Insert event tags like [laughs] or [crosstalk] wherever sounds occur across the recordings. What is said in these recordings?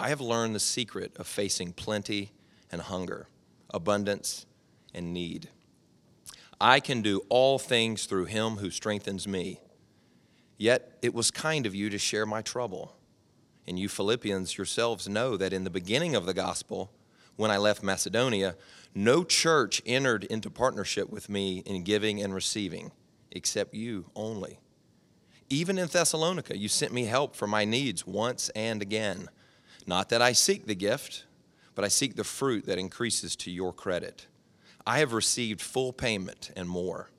I have learned the secret of facing plenty and hunger, abundance and need. I can do all things through him who strengthens me. Yet it was kind of you to share my trouble. And you Philippians yourselves know that in the beginning of the gospel, when I left Macedonia, no church entered into partnership with me in giving and receiving, except you only. Even in Thessalonica, you sent me help for my needs once and again. Not that I seek the gift, but I seek the fruit that increases to your credit. I have received full payment and more.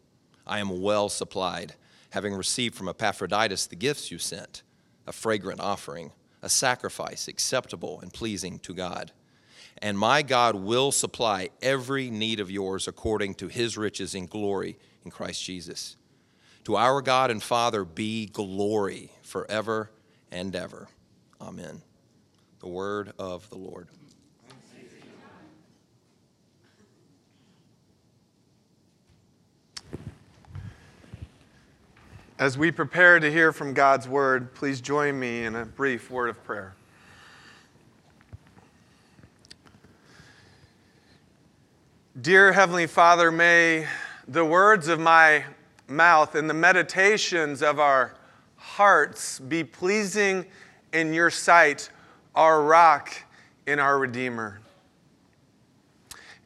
I am well supplied, having received from Epaphroditus the gifts you sent a fragrant offering, a sacrifice acceptable and pleasing to God. And my God will supply every need of yours according to his riches in glory in Christ Jesus. To our God and Father be glory forever and ever. Amen. The word of the Lord. As we prepare to hear from God's word, please join me in a brief word of prayer. Dear Heavenly Father, may the words of my mouth and the meditations of our hearts be pleasing in your sight, our rock and our Redeemer.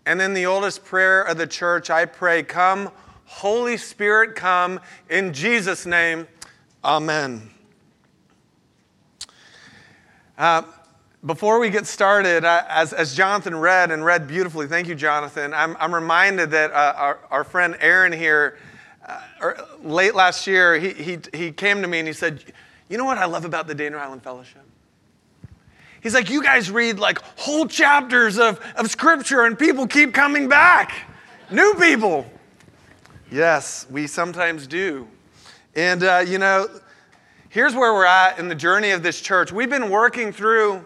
And in the oldest prayer of the church, I pray, Come, Holy Spirit, come. In Jesus' name, Amen. Uh, before we get started, uh, as, as Jonathan read and read beautifully, thank you, Jonathan, I'm, I'm reminded that uh, our, our friend Aaron here uh, or late last year, he, he, he came to me and he said, You know what I love about the Daniel Island Fellowship? He's like, You guys read like whole chapters of, of scripture and people keep coming back. New people. Yes, we sometimes do. And, uh, you know, here's where we're at in the journey of this church. We've been working through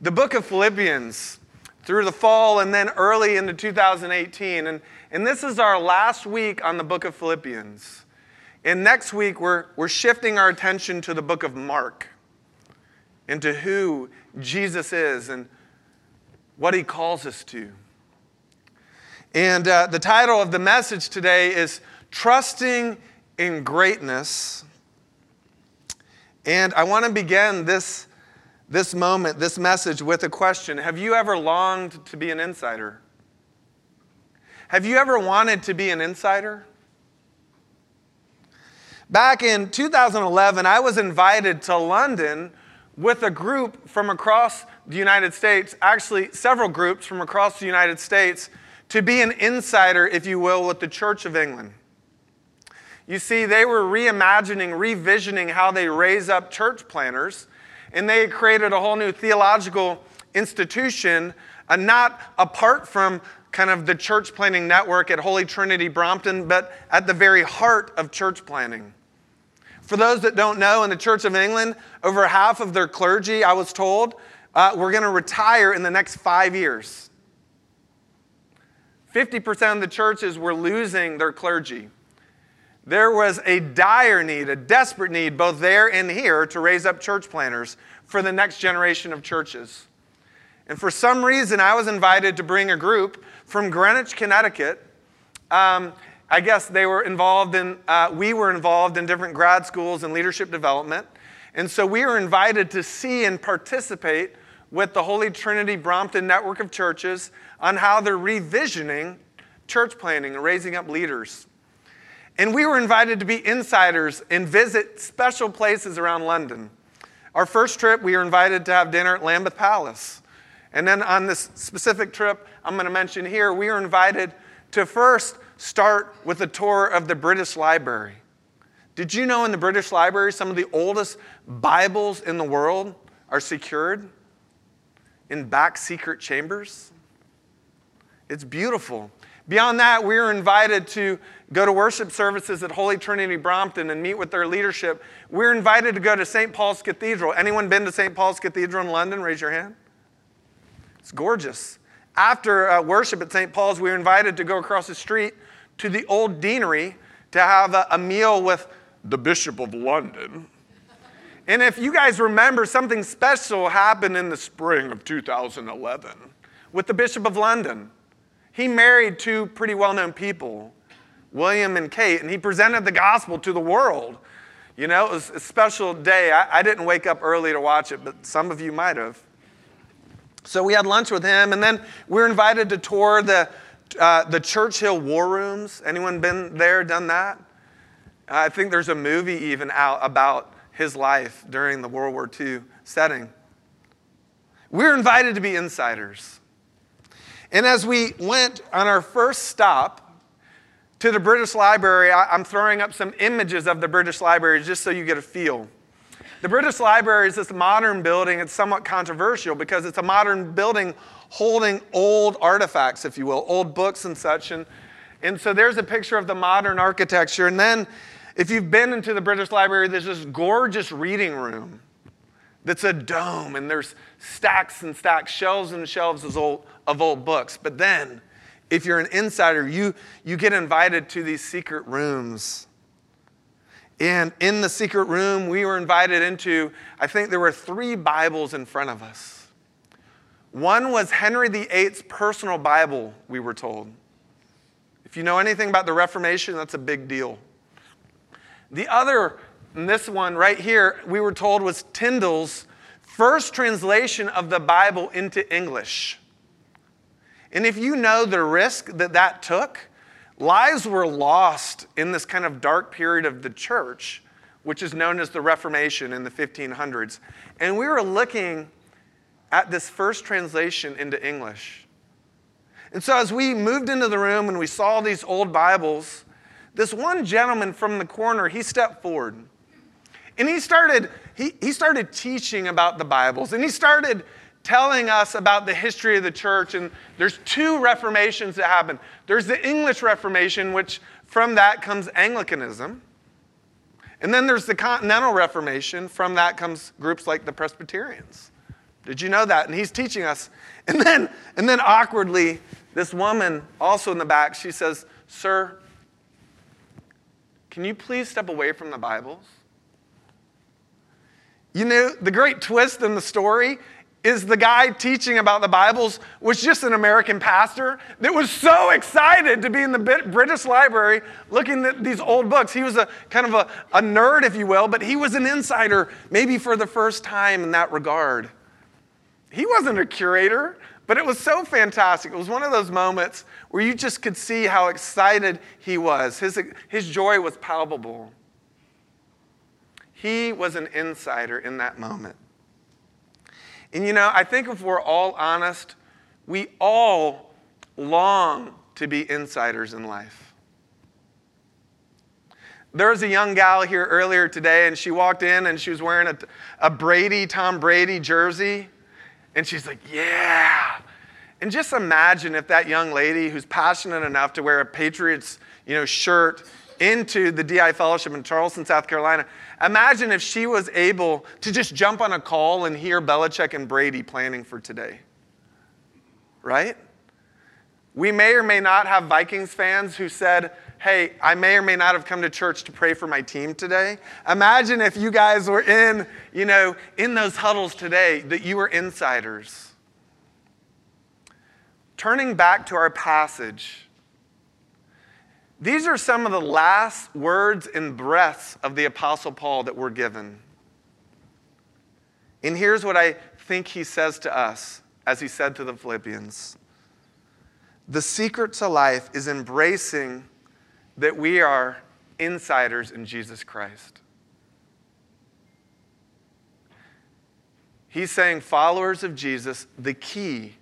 the book of Philippians through the fall and then early into 2018. And, and this is our last week on the book of Philippians. And next week, we're, we're shifting our attention to the book of Mark into who Jesus is and what he calls us to. And uh, the title of the message today is Trusting in Greatness. And I want to begin this this moment, this message, with a question Have you ever longed to be an insider? Have you ever wanted to be an insider? Back in 2011, I was invited to London with a group from across the United States, actually, several groups from across the United States, to be an insider, if you will, with the Church of England. You see, they were reimagining, revisioning how they raise up church planters and they created a whole new theological institution, uh, not apart from kind of the church planting network at Holy Trinity Brompton, but at the very heart of church planting. For those that don't know, in the Church of England, over half of their clergy, I was told, uh, were going to retire in the next five years. 50% of the churches were losing their clergy. There was a dire need, a desperate need, both there and here, to raise up church planters for the next generation of churches. And for some reason, I was invited to bring a group from Greenwich, Connecticut. Um, I guess they were involved in, uh, we were involved in different grad schools and leadership development. And so we were invited to see and participate with the Holy Trinity Brompton network of churches on how they're revisioning church planting and raising up leaders. And we were invited to be insiders and visit special places around London. Our first trip, we were invited to have dinner at Lambeth Palace. And then on this specific trip I'm going to mention here, we were invited to first start with a tour of the British Library. Did you know in the British Library some of the oldest Bibles in the world are secured in back secret chambers? It's beautiful. Beyond that, we were invited to go to worship services at Holy Trinity Brompton and meet with their leadership. We are invited to go to St. Paul's Cathedral. Anyone been to St. Paul's Cathedral in London? Raise your hand. It's gorgeous. After uh, worship at St. Paul's, we were invited to go across the street to the old deanery to have a, a meal with the Bishop of London. And if you guys remember, something special happened in the spring of 2011 with the Bishop of London. He married two pretty well known people, William and Kate, and he presented the gospel to the world. You know, it was a special day. I, I didn't wake up early to watch it, but some of you might have. So we had lunch with him, and then we were invited to tour the, uh, the Churchill War Rooms. Anyone been there, done that? I think there's a movie even out about his life during the World War II setting. We're invited to be insiders. And as we went on our first stop to the British Library, I'm throwing up some images of the British Library just so you get a feel. The British Library is this modern building. It's somewhat controversial because it's a modern building holding old artifacts, if you will, old books and such. And, and so there's a picture of the modern architecture. And then, if you've been into the British Library, there's this gorgeous reading room that's a dome, and there's stacks and stacks, shelves and shelves of old, of old books. But then, if you're an insider, you, you get invited to these secret rooms. And in the secret room, we were invited into, I think there were three Bibles in front of us. One was Henry VIII's personal Bible, we were told. If you know anything about the Reformation, that's a big deal. The other, this one right here, we were told was Tyndale's first translation of the Bible into English. And if you know the risk that that took, lives were lost in this kind of dark period of the church, which is known as the Reformation in the 1500s. And we were looking at this first translation into English. And so, as we moved into the room and we saw these old Bibles, this one gentleman from the corner, he stepped forward. And he started, he, he started teaching about the Bibles. And he started telling us about the history of the church. And there's two reformations that happened. There's the English Reformation, which from that comes Anglicanism. And then there's the Continental Reformation. From that comes groups like the Presbyterians. Did you know that? And he's teaching us. [laughs] And then, and then awkwardly, this woman, also in the back, she says, Sir, can you please step away from the Bibles? You know, the great twist in the story is the guy teaching about the Bibles was just an American pastor that was so excited to be in the British Library looking at these old books. He was a kind of a, a nerd, if you will, but he was an insider, maybe for the first time in that regard. He wasn't a curator, but it was so fantastic. It was one of those moments where you just could see how excited he was. His, his joy was palpable. He was an insider in that moment. And you know, I think if we're all honest, we all long to be insiders in life. There was a young gal here earlier today, and she walked in and she was wearing a, a Brady, Tom Brady jersey. And she's like, Yeah. And just imagine if that young lady who's passionate enough to wear a Patriots you know, shirt into the DI Fellowship in Charleston, South Carolina, imagine if she was able to just jump on a call and hear Belichick and Brady planning for today. Right? We may or may not have Vikings fans who said, hey, I may or may not have come to church to pray for my team today. Imagine if you guys were in, you know, in those huddles today, that you were insiders. Turning back to our passage, these are some of the last words and breaths of the Apostle Paul that were given. And here's what I think he says to us, as he said to the Philippians The secret to life is embracing that we are insiders in Jesus Christ. He's saying, followers of Jesus, the key,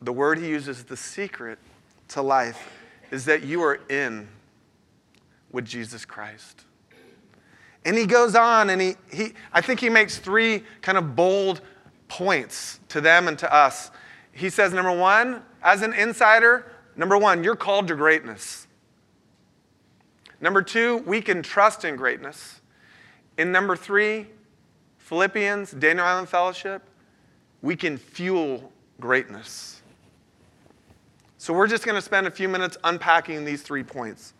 the word he uses, the secret to life, is that you are in with Jesus Christ. And he goes on and he, he I think he makes three kind of bold points to them and to us. He says, number one, as an insider, number one, you're called to greatness. Number two, we can trust in greatness. And number three, Philippians, Daniel Island Fellowship, we can fuel greatness. So we're just going to spend a few minutes unpacking these three points.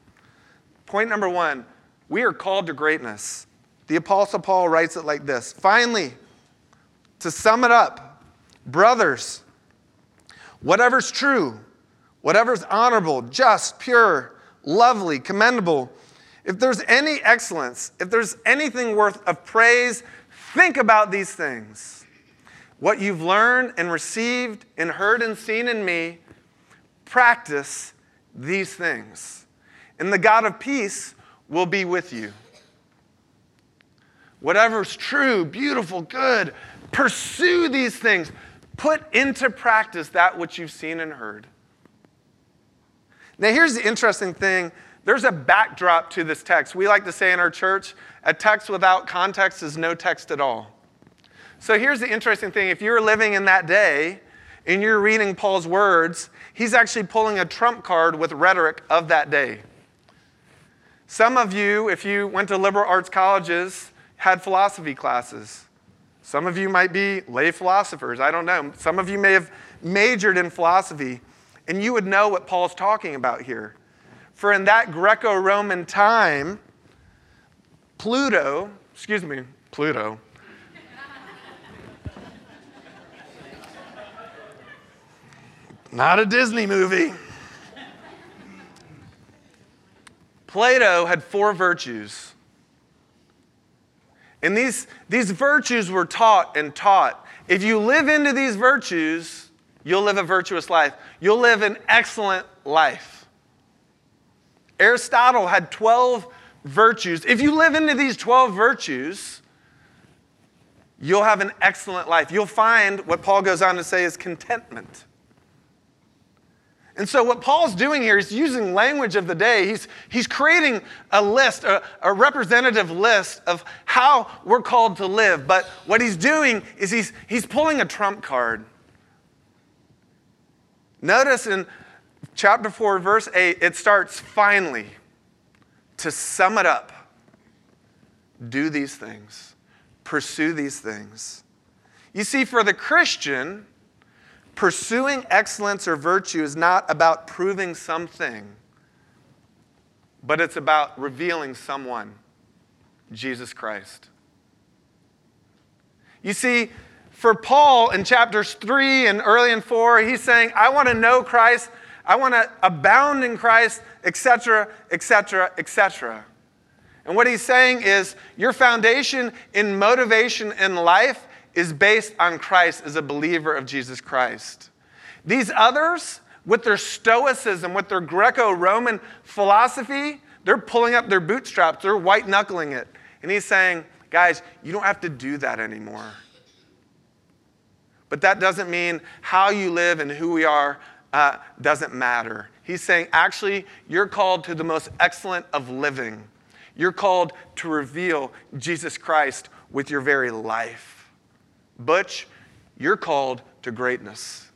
Point number one we are called to greatness. The Apostle Paul writes it like this Finally, to sum it up, brothers, whatever's true, whatever's honorable, just, pure, lovely, commendable, if there's any excellence, if there's anything worth of praise, Think about these things. What you've learned and received and heard and seen in me, practice these things. And the God of peace will be with you. Whatever's true, beautiful, good, pursue these things. Put into practice that which you've seen and heard. Now, here's the interesting thing there's a backdrop to this text. We like to say in our church, a text without context is no text at all. So here's the interesting thing if you're living in that day and you're reading Paul's words, he's actually pulling a trump card with rhetoric of that day. Some of you, if you went to liberal arts colleges, had philosophy classes. Some of you might be lay philosophers, I don't know. Some of you may have majored in philosophy, and you would know what Paul's talking about here. For in that Greco Roman time, Pluto, excuse me, Pluto, not a Disney movie. Plato had four virtues. And these, these virtues were taught and taught. If you live into these virtues, you'll live a virtuous life. You'll live an excellent life. Aristotle had 12 virtues. If you live into these 12 virtues, you'll have an excellent life. You'll find what Paul goes on to say is contentment. And so, what Paul's doing here is using language of the day. He's, he's creating a list, a, a representative list of how we're called to live. But what he's doing is he's, he's pulling a trump card. Notice in chapter 4, verse 8, it starts finally. To sum it up, do these things, pursue these things. You see, for the Christian, pursuing excellence or virtue is not about proving something, but it's about revealing someone, Jesus Christ. You see, for Paul in chapters 3 and early in 4, he's saying, I want to know Christ I want to abound in Christ, etc., etc., etc. And what he's saying is your foundation in motivation in life is based on Christ as a believer of Jesus Christ. These others, with their stoicism, with their Greco Roman philosophy, they're pulling up their bootstraps, they're white knuckling it. And he's saying, guys, you don't have to do that anymore. But that doesn't mean how you live and who we are uh, doesn't matter. He's saying, actually, you're called to the most excellent of living. You're called to reveal Jesus Christ with your very life. Butch, you're called to greatness.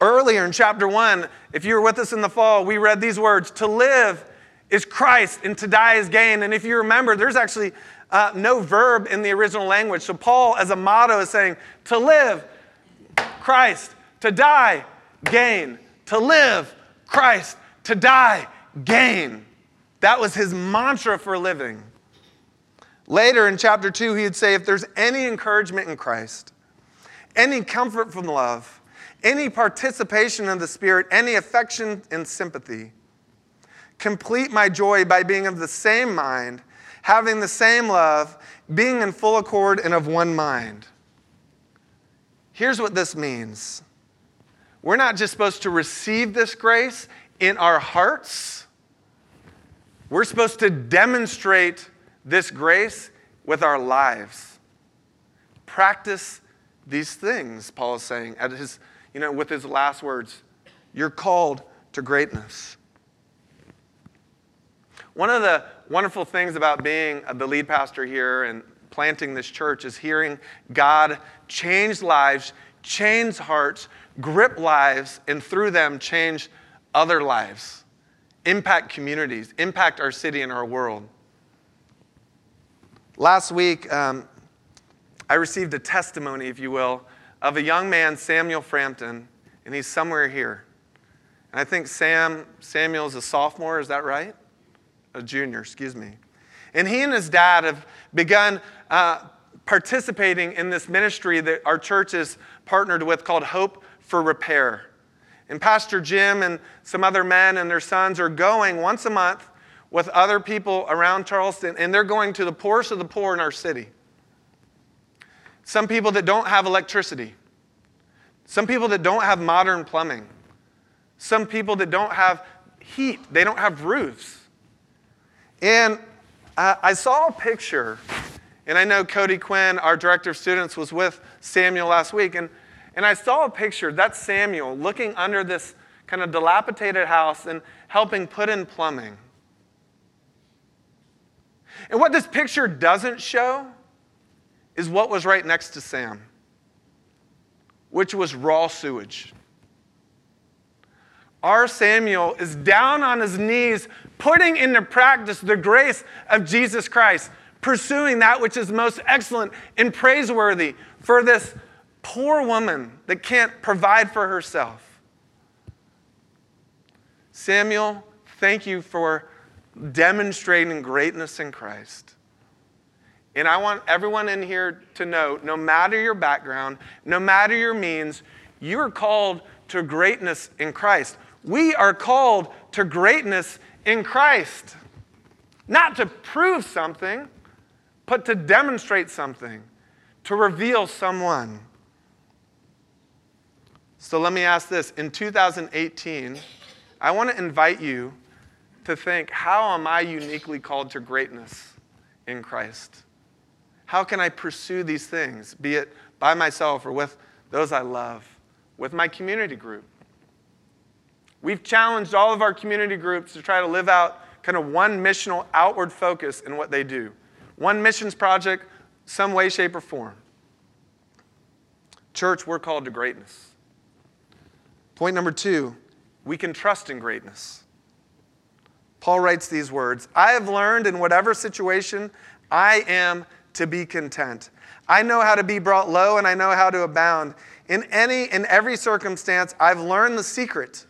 Earlier in chapter one, if you were with us in the fall, we read these words To live is Christ and to die is gain. And if you remember, there's actually uh, no verb in the original language. So Paul, as a motto, is saying, To live Christ. To die, gain. To live, Christ. To die, gain. That was his mantra for living. Later in chapter 2, he'd say, If there's any encouragement in Christ, any comfort from love, any participation in the Spirit, any affection and sympathy, complete my joy by being of the same mind having the same love, being in full accord and of one mind. Here's what this means we're not just supposed to receive this grace in our hearts, we're supposed to demonstrate this grace with our lives. Practice these things, Paul is saying, at his, you know, with his last words. You're called to greatness. One of the wonderful things about being the lead pastor here and planting this church is hearing God change lives, change hearts, grip lives, and through them change other lives, impact communities, impact our city and our world. Last week, um, I received a testimony, if you will, of a young man, Samuel Frampton, and he's somewhere here. And I think Sam Samuel is a sophomore, is that right? A junior, excuse me. And he and his dad have begun uh, participating in this ministry that our church is partnered with called Hope for Repair. And Pastor Jim and some other men and their sons are going once a month with other people around Charleston, and they're going to the poorest of the poor in our city. Some people that don't have electricity, some people that don't have modern plumbing, some people that don't have heat, they don't have roofs. And I saw a picture, and I know Cody Quinn, our director of students, was with Samuel last week, and, and I saw a picture. That's Samuel looking under this kind of dilapidated house and helping put in plumbing. And what this picture doesn't show is what was right next to Sam, which was raw sewage. Our Samuel is down on his knees, putting into practice the grace of Jesus Christ, pursuing that which is most excellent and praiseworthy for this poor woman that can't provide for herself. Samuel, thank you for demonstrating greatness in Christ. And I want everyone in here to know no matter your background, no matter your means, you are called to greatness in Christ. We are called to greatness in Christ. Not to prove something, but to demonstrate something, to reveal someone. So let me ask this. In 2018, I want to invite you to think how am I uniquely called to greatness in Christ? How can I pursue these things, be it by myself or with those I love, with my community group? We've challenged all of our community groups to try to live out kind of one missional outward focus in what they do. One missions project, some way, shape, or form. Church, we're called to greatness. Point number two, we can trust in greatness. Paul writes these words I have learned in whatever situation I am to be content. I know how to be brought low and I know how to abound. In any in every circumstance, I've learned the secret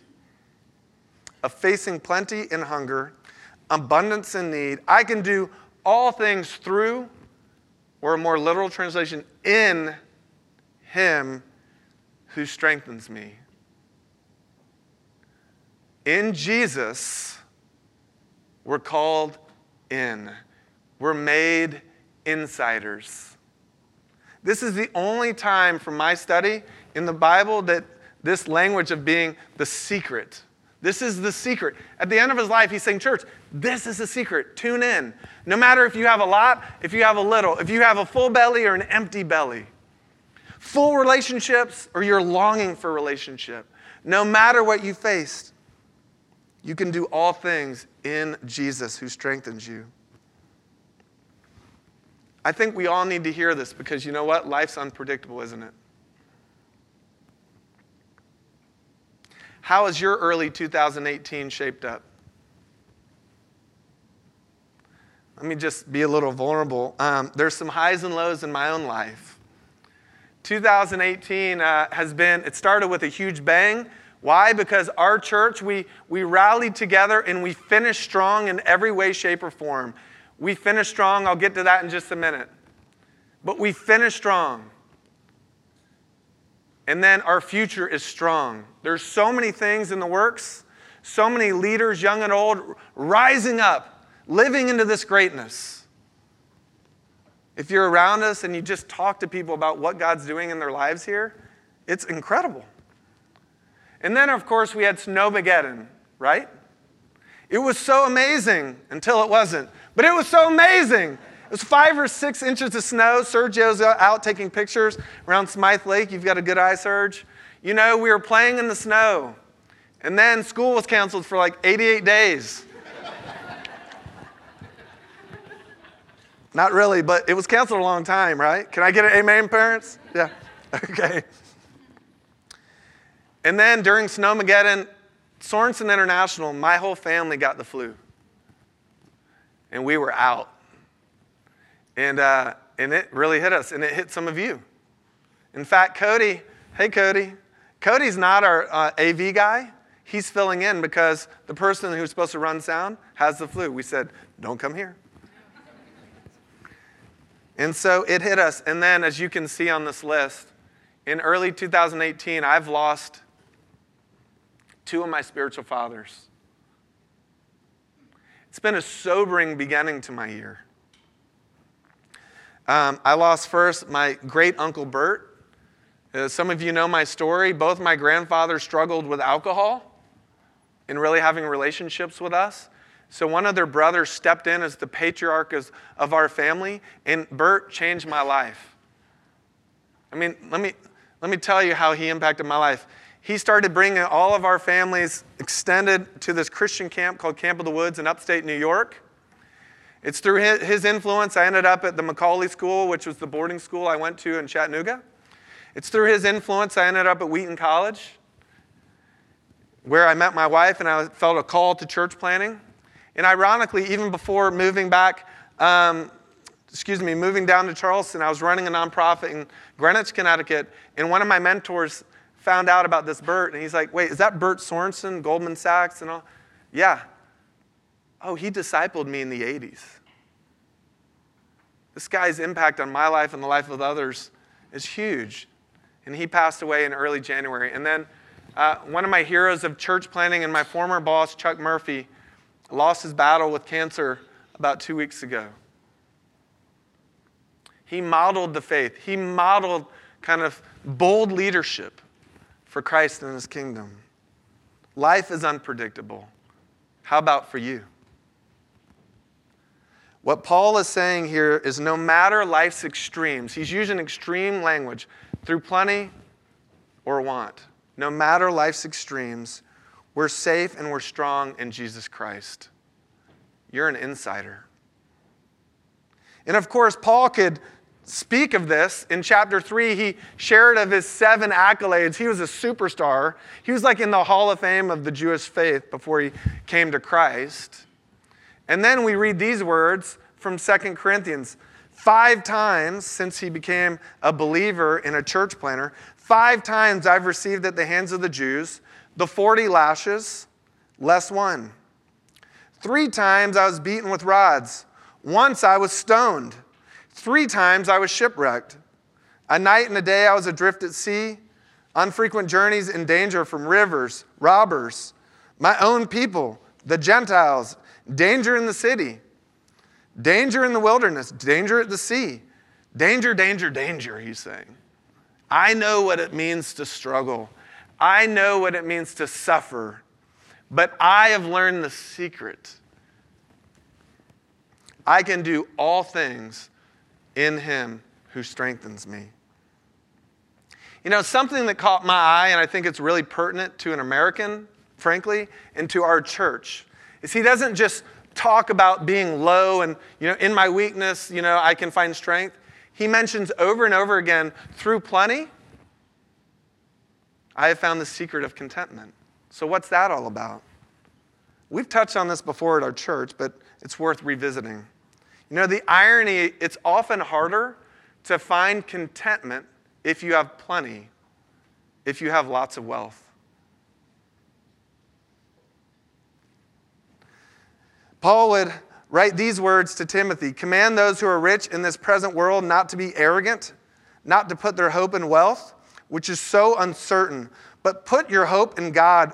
of facing plenty and hunger, abundance and need. I can do all things through, or a more literal translation, in Him who strengthens me. In Jesus, we're called in. We're made insiders. This is the only time from my study in the Bible that this language of being the secret this is the secret. At the end of his life, he's saying, Church, this is the secret. Tune in. No matter if you have a lot, if you have a little, if you have a full belly or an empty belly, full relationships or you're longing for relationship, no matter what you faced, you can do all things in Jesus who strengthens you. I think we all need to hear this because you know what? Life's unpredictable, isn't it? How is your early 2018 shaped up? Let me just be a little vulnerable. Um, there's some highs and lows in my own life. 2018 uh, has been, it started with a huge bang. Why? Because our church, we, we rallied together and we finished strong in every way, shape, or form. We finished strong. I'll get to that in just a minute. But we finished strong. And then our future is strong. There's so many things in the works, so many leaders, young and old, rising up, living into this greatness. if you're around us and you just talk to people about what God's doing in their lives here, it's incredible. And then, of course, we had Snowmageddon, right? It was so amazing until it wasn't. But it was so amazing. It was five or six inches of snow. Sergio's out taking pictures around Smythe Lake. You've got a good eye, Serge. You know, we were playing in the snow. And then school was canceled for like 88 days. Not really, but it was canceled a long time, right? Can I get an amen, parents? Yeah. [laughs] Okay. And then during Snowmageddon, Sorensen International, my whole family got the flu. And we were out. And, uh, and it really hit us, and it hit some of you. In fact, Cody, hey, Cody, Cody's not our uh, AV guy. He's filling in because the person who's supposed to run sound has the flu. We said, don't come here. and so it hit us. And then, as you can see on this list, in early 2018, I've lost two of my spiritual fathers. It's been a sobering beginning to my year. Um, I lost first my great uncle Bert. Uh, some of you know my story. Both my grandfathers struggled with alcohol and really having relationships with us. So one of their brothers stepped in as the patriarch of our family, and Bert changed my life. I mean, let me, let me tell you how he impacted my life he started bringing all of our families extended to this Christian camp called Camp of the Woods in upstate New York. It's through his influence I ended up at the McCallie School, which was the boarding school I went to in Chattanooga. It's through his influence I ended up at Wheaton College, where I met my wife and I felt a call to church planting. And ironically, even before moving back, um, excuse me, moving down to Charleston, I was running a nonprofit in Greenwich, Connecticut, and one of my mentors found out about this Bert, and he's like, wait, is that Bert Sorensen, Goldman Sachs and all? Yeah. Oh, he discipled me in the 80s. This guy's impact on my life and the life of others is huge. And he passed away in early January. And then uh, one of my heroes of church planting and my former boss, Chuck Murphy, lost his battle with cancer about two weeks ago. He modeled the faith, he modeled kind of bold leadership for Christ and his kingdom. Life is unpredictable. How about for you? What Paul is saying here is no matter life's extremes, he's using extreme language through plenty or want. No matter life's extremes, we're safe and we're strong in Jesus Christ. You're an insider. And of course, Paul could speak of this. In chapter 3, he shared of his seven accolades. He was a superstar. He was like in the Hall of Fame of the Jewish faith before he came to Christ. And then we read these words from Second Corinthians. Five times since he became a believer in a church planter, five times I've received at the hands of the Jews the 40 lashes, less one. Three times I was beaten with rods. Once I was stoned. Three times I was shipwrecked. A night and a day I was adrift at sea, unfrequent journeys in danger from rivers, robbers, my own people, the Gentiles, danger in the city, danger in the wilderness, danger at the sea. Danger, danger, danger, he's saying. I know what it means to struggle. I know what it means to suffer. But I have learned the secret. I can do all things in him who strengthens me. You know, something that caught my eye, and I think it's really pertinent to an American, frankly, and to our church, is he doesn't just talk about being low and, you know, in my weakness, you know, I can find strength. He mentions over and over again, through plenty, I have found the secret of contentment. So, what's that all about? We've touched on this before at our church, but it's worth revisiting. You know, the irony, it's often harder to find contentment if you have plenty, if you have lots of wealth. Paul would write these words to Timothy Command those who are rich in this present world not to be arrogant, not to put their hope in wealth, which is so uncertain, but put your hope in God,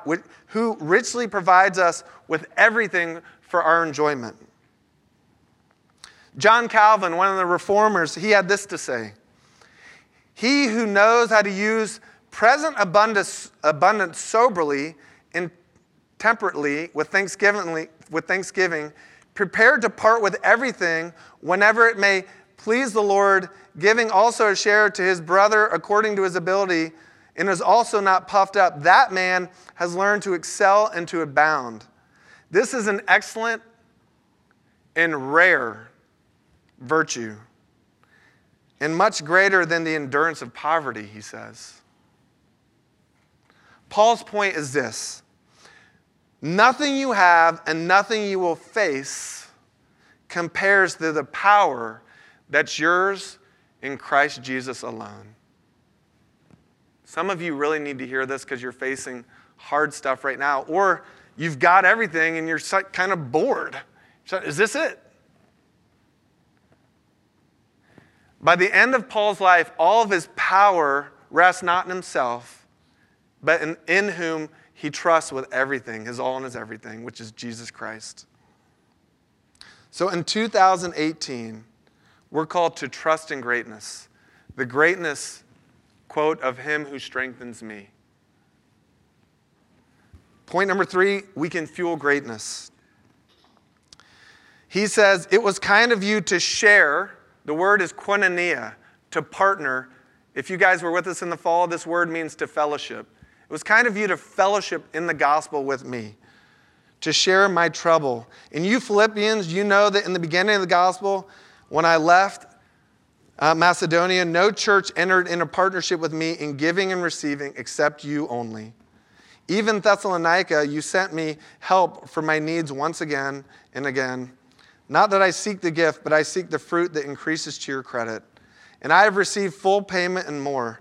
who richly provides us with everything for our enjoyment. John Calvin, one of the reformers, he had this to say He who knows how to use present abundance, abundance soberly and temperately with thanksgiving, with thanksgiving, prepared to part with everything whenever it may please the Lord, giving also a share to his brother according to his ability, and is also not puffed up. That man has learned to excel and to abound. This is an excellent and rare virtue, and much greater than the endurance of poverty, he says. Paul's point is this nothing you have and nothing you will face compares to the power that's yours in Christ Jesus alone. Some of you really need to hear this because you're facing hard stuff right now, or you've got everything and you're kind of bored. Is this it? By the end of Paul's life, all of his power rests not in himself, but in, in whom he trusts with everything, his all and his everything, which is Jesus Christ. So in 2018, we're called to trust in greatness. The greatness, quote, of him who strengthens me. Point number three, we can fuel greatness. He says, It was kind of you to share the word is koinonia, to partner. If you guys were with us in the fall, this word means to fellowship. Was kind of you to fellowship in the gospel with me, to share my trouble. And you Philippians, you know that in the beginning of the gospel, when I left uh, Macedonia, no church entered into partnership with me in giving and receiving except you only. Even Thessalonica, you sent me help for my needs once again and again. Not that I seek the gift, but I seek the fruit that increases to your credit. And I have received full payment and more.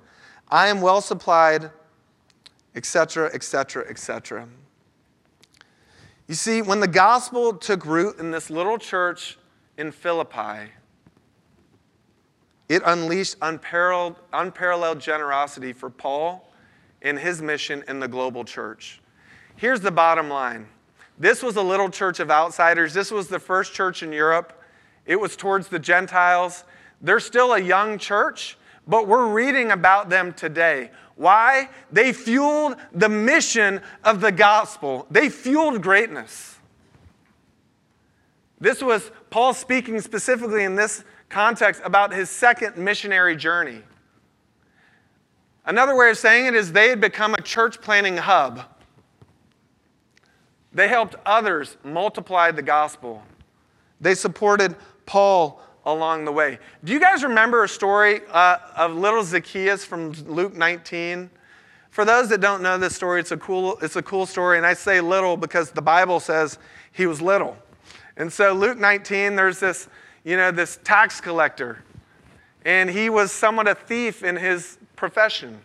I am well supplied, etc., etc., etc. You see, when the gospel took root in this little church in Philippi, it unleashed unparalleled, unparalleled generosity for Paul and his mission in the global church. Here's the bottom line this was a little church of outsiders. This was the first church in Europe. It was towards the Gentiles. They're still a young church, but we're reading about them today. Why? They fueled the mission of the gospel, they fueled greatness. This was Paul speaking specifically in this context about his second missionary journey. Another way of saying it is they had become a church planting hub. They helped others multiply the gospel. They supported Paul along the way. Do you guys remember a story uh, of little Zacchaeus from Luke 19? For those that don't know this story, it's a cool, it's a cool story, and I say little because the Bible says he was little. And so Luke 19, there's this, you know, this tax collector, and he was somewhat a thief in his profession.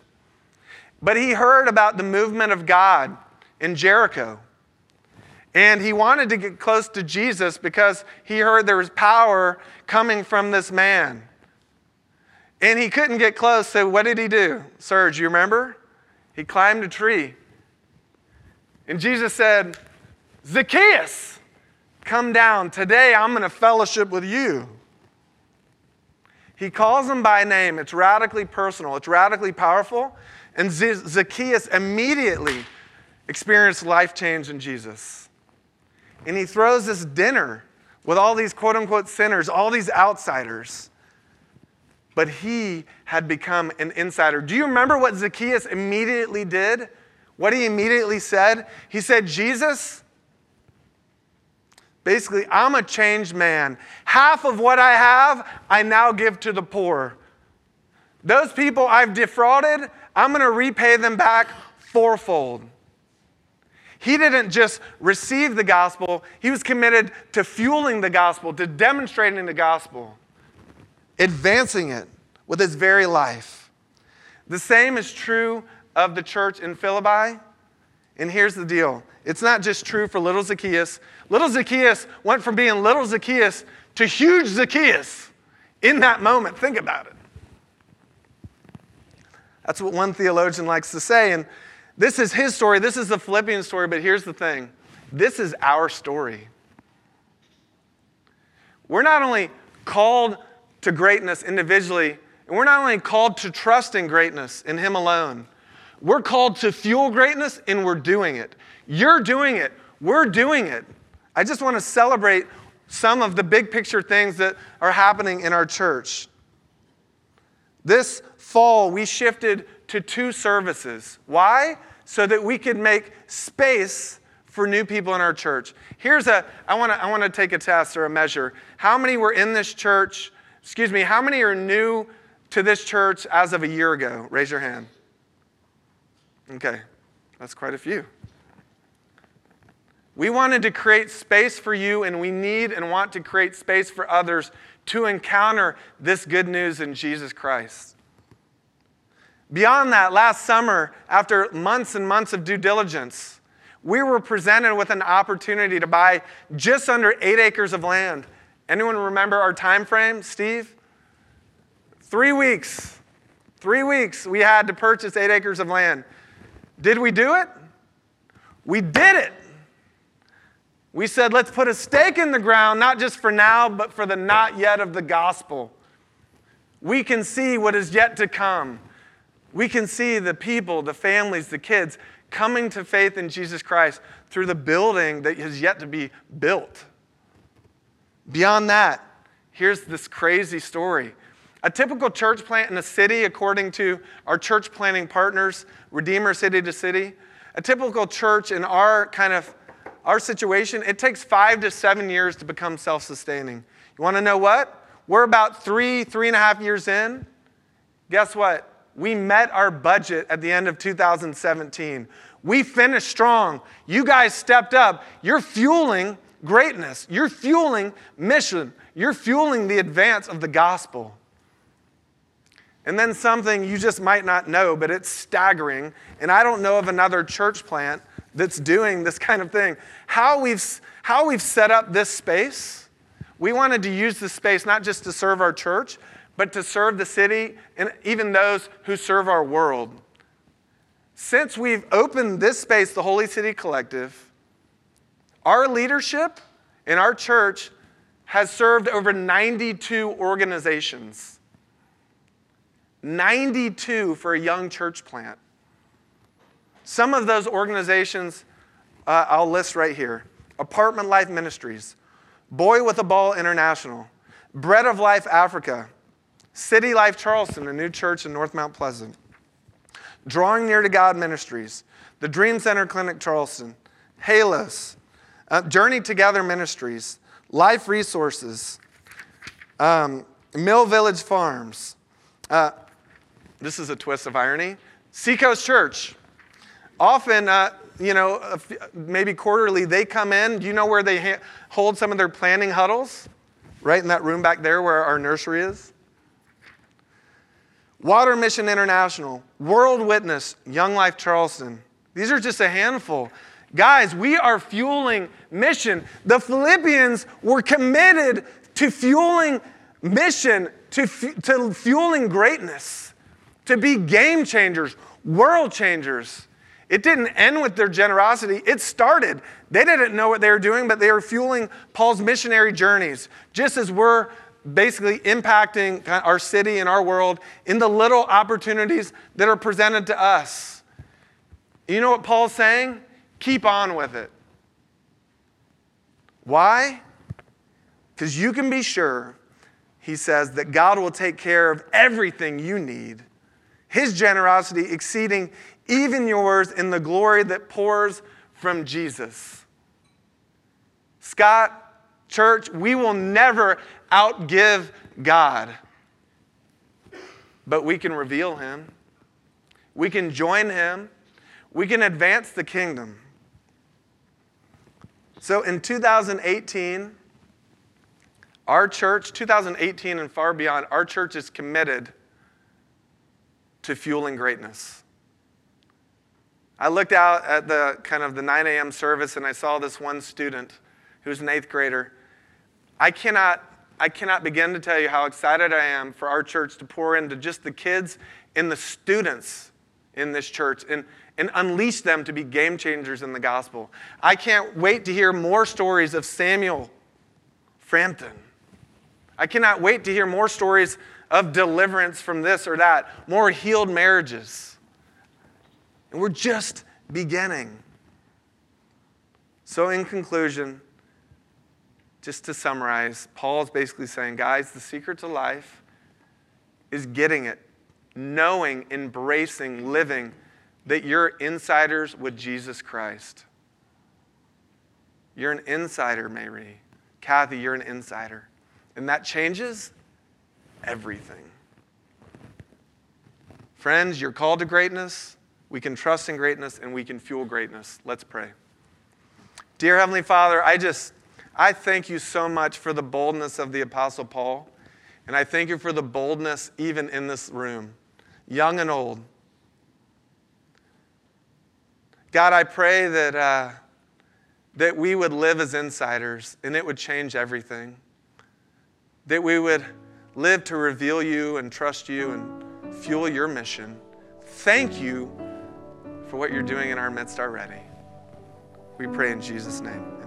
But he heard about the movement of God in Jericho. And he wanted to get close to Jesus because he heard there was power coming from this man. And he couldn't get close, so what did he do? Serge, you remember? He climbed a tree. And Jesus said, Zacchaeus, come down. Today I'm going to fellowship with you. He calls him by name. It's radically personal, it's radically powerful. And Zacchaeus immediately experienced life change in Jesus and he throws this dinner with all these quote unquote sinners, all these outsiders. But he had become an insider. Do you remember what Zacchaeus immediately did? What he immediately said? He said, Jesus, basically, I'm a changed man. Half of what I have, I now give to the poor. Those people I've defrauded, I'm going to repay them back fourfold. He didn't just receive the gospel, he was committed to fueling the gospel, to demonstrating the gospel, advancing it with his very life. The same is true of the church in Philippi. And here's the deal it's not just true for little Zacchaeus. Little Zacchaeus went from being little Zacchaeus to huge Zacchaeus in that moment. Think about it. That's what one theologian likes to say. And this is his story. This is the Philippian story, but here's the thing this is our story. We're not only called to greatness individually, and we're not only called to trust in greatness in Him alone, we're called to fuel greatness, and we're doing it. You're doing it. We're doing it. I just want to celebrate some of the big picture things that are happening in our church. This fall, we shifted to two services. Why? So that we could make space for new people in our church. Here's a, I want to I want to take a test or a measure. How many were in this church? Excuse me, how many are new to this church as of a year ago? Raise your hand. Okay, that's quite a few. We wanted to create space for you, and we need and want to create space for others to encounter this good news in Jesus Christ. Beyond that, last summer, after months and months of due diligence, we were presented with an opportunity to buy just under eight acres of land. Anyone remember our time frame, Steve? Three weeks. Three weeks we had to purchase eight acres of land. Did we do it? We did it. We said, let's put a stake in the ground, not just for now, but for the not yet of the gospel. We can see what is yet to come. We can see the people, the families, the kids coming to faith in Jesus Christ through the building that has yet to be built. Beyond that, here's this crazy story. A typical church plant in a city, according to our church planting partners, Redeemer City to City, a typical church in our kind of our situation, it takes five to seven years to become self-sustaining. You want to know what? We're about three, three and a half years in. Guess what? We met our budget at the end of 2017. We finished strong. You guys stepped up. You're fueling greatness. You're fueling mission. You're fueling the advance of the gospel. And then something you just might not know, but it's staggering. And I don't know of another church plant that's doing this kind of thing. How we've, how we've set up this space, we wanted to use this space not just to serve our church, but to serve the city and even those who serve our world. Since we've opened this space, the Holy City Collective, our leadership in our church has served over 92 organizations. 92 for a young church plant. Some of those organizations uh, I'll list right here Apartment Life Ministries, Boy with a Ball International, Bread of Life Africa, City Life Charleston, a new church in North Mount Pleasant, Drawing Near to God Ministries, the Dream Center Clinic Charleston, Halos, uh, Journey Together Ministries, Life Resources, um, Mill Village Farms, uh, this is a twist of irony. Seacoast Church. Often, uh, you know, maybe quarterly, they come in. Do you know where they ha- hold some of their planning huddles? Right in that room back there where our nursery is. Water Mission International, World Witness, Young Life Charleston. These are just a handful. Guys, we are fueling mission. The Philippians were committed to fueling mission, to, to fueling greatness to be game changers, world changers. It didn't end with their generosity, it started. They didn't know what they were doing, but they were fueling Paul's missionary journeys, just as we're basically impacting our city and our world in the little opportunities that are presented to us. You know what Paul's saying? Keep on with it. Why? Because you can be sure, he says, that God will take care of everything you need his generosity exceeding even yours in the glory that pours from Jesus. Scott, church, we will never outgive God, but we can reveal him. We can join him. We can advance the kingdom. So in 2018, our church, 2018 and far beyond, our church is committed to fueling greatness. I looked out at the kind of the 9 a.m. service and I saw this one student who's an eighth grader. I cannot, I cannot begin to tell you how excited I am for our church to pour into just the kids and the students in this church and, and unleash them to be game changers in the gospel. I can't wait to hear more stories of Samuel Frampton. I cannot wait to hear more stories of deliverance from this or that, more healed marriages. And we're just beginning. So, in conclusion, just to summarize, Paul is basically saying, guys, the secret to life is getting it, knowing, embracing, living that you're insiders with Jesus Christ. You're an insider, Mary. Kathy, you're an insider. And that changes everything. Friends, you're called to greatness. We can trust in greatness and we can fuel greatness. Let's pray. Dear Heavenly Father, I just, I thank you so much for the boldness of the Apostle Paul. And I thank you for the boldness even in this room, young and old. God, I pray that, uh, that we would live as insiders and it would change everything. That we would live to reveal you and trust you and fuel your mission. Thank you for what you're doing in our midst already. We pray in Jesus' name.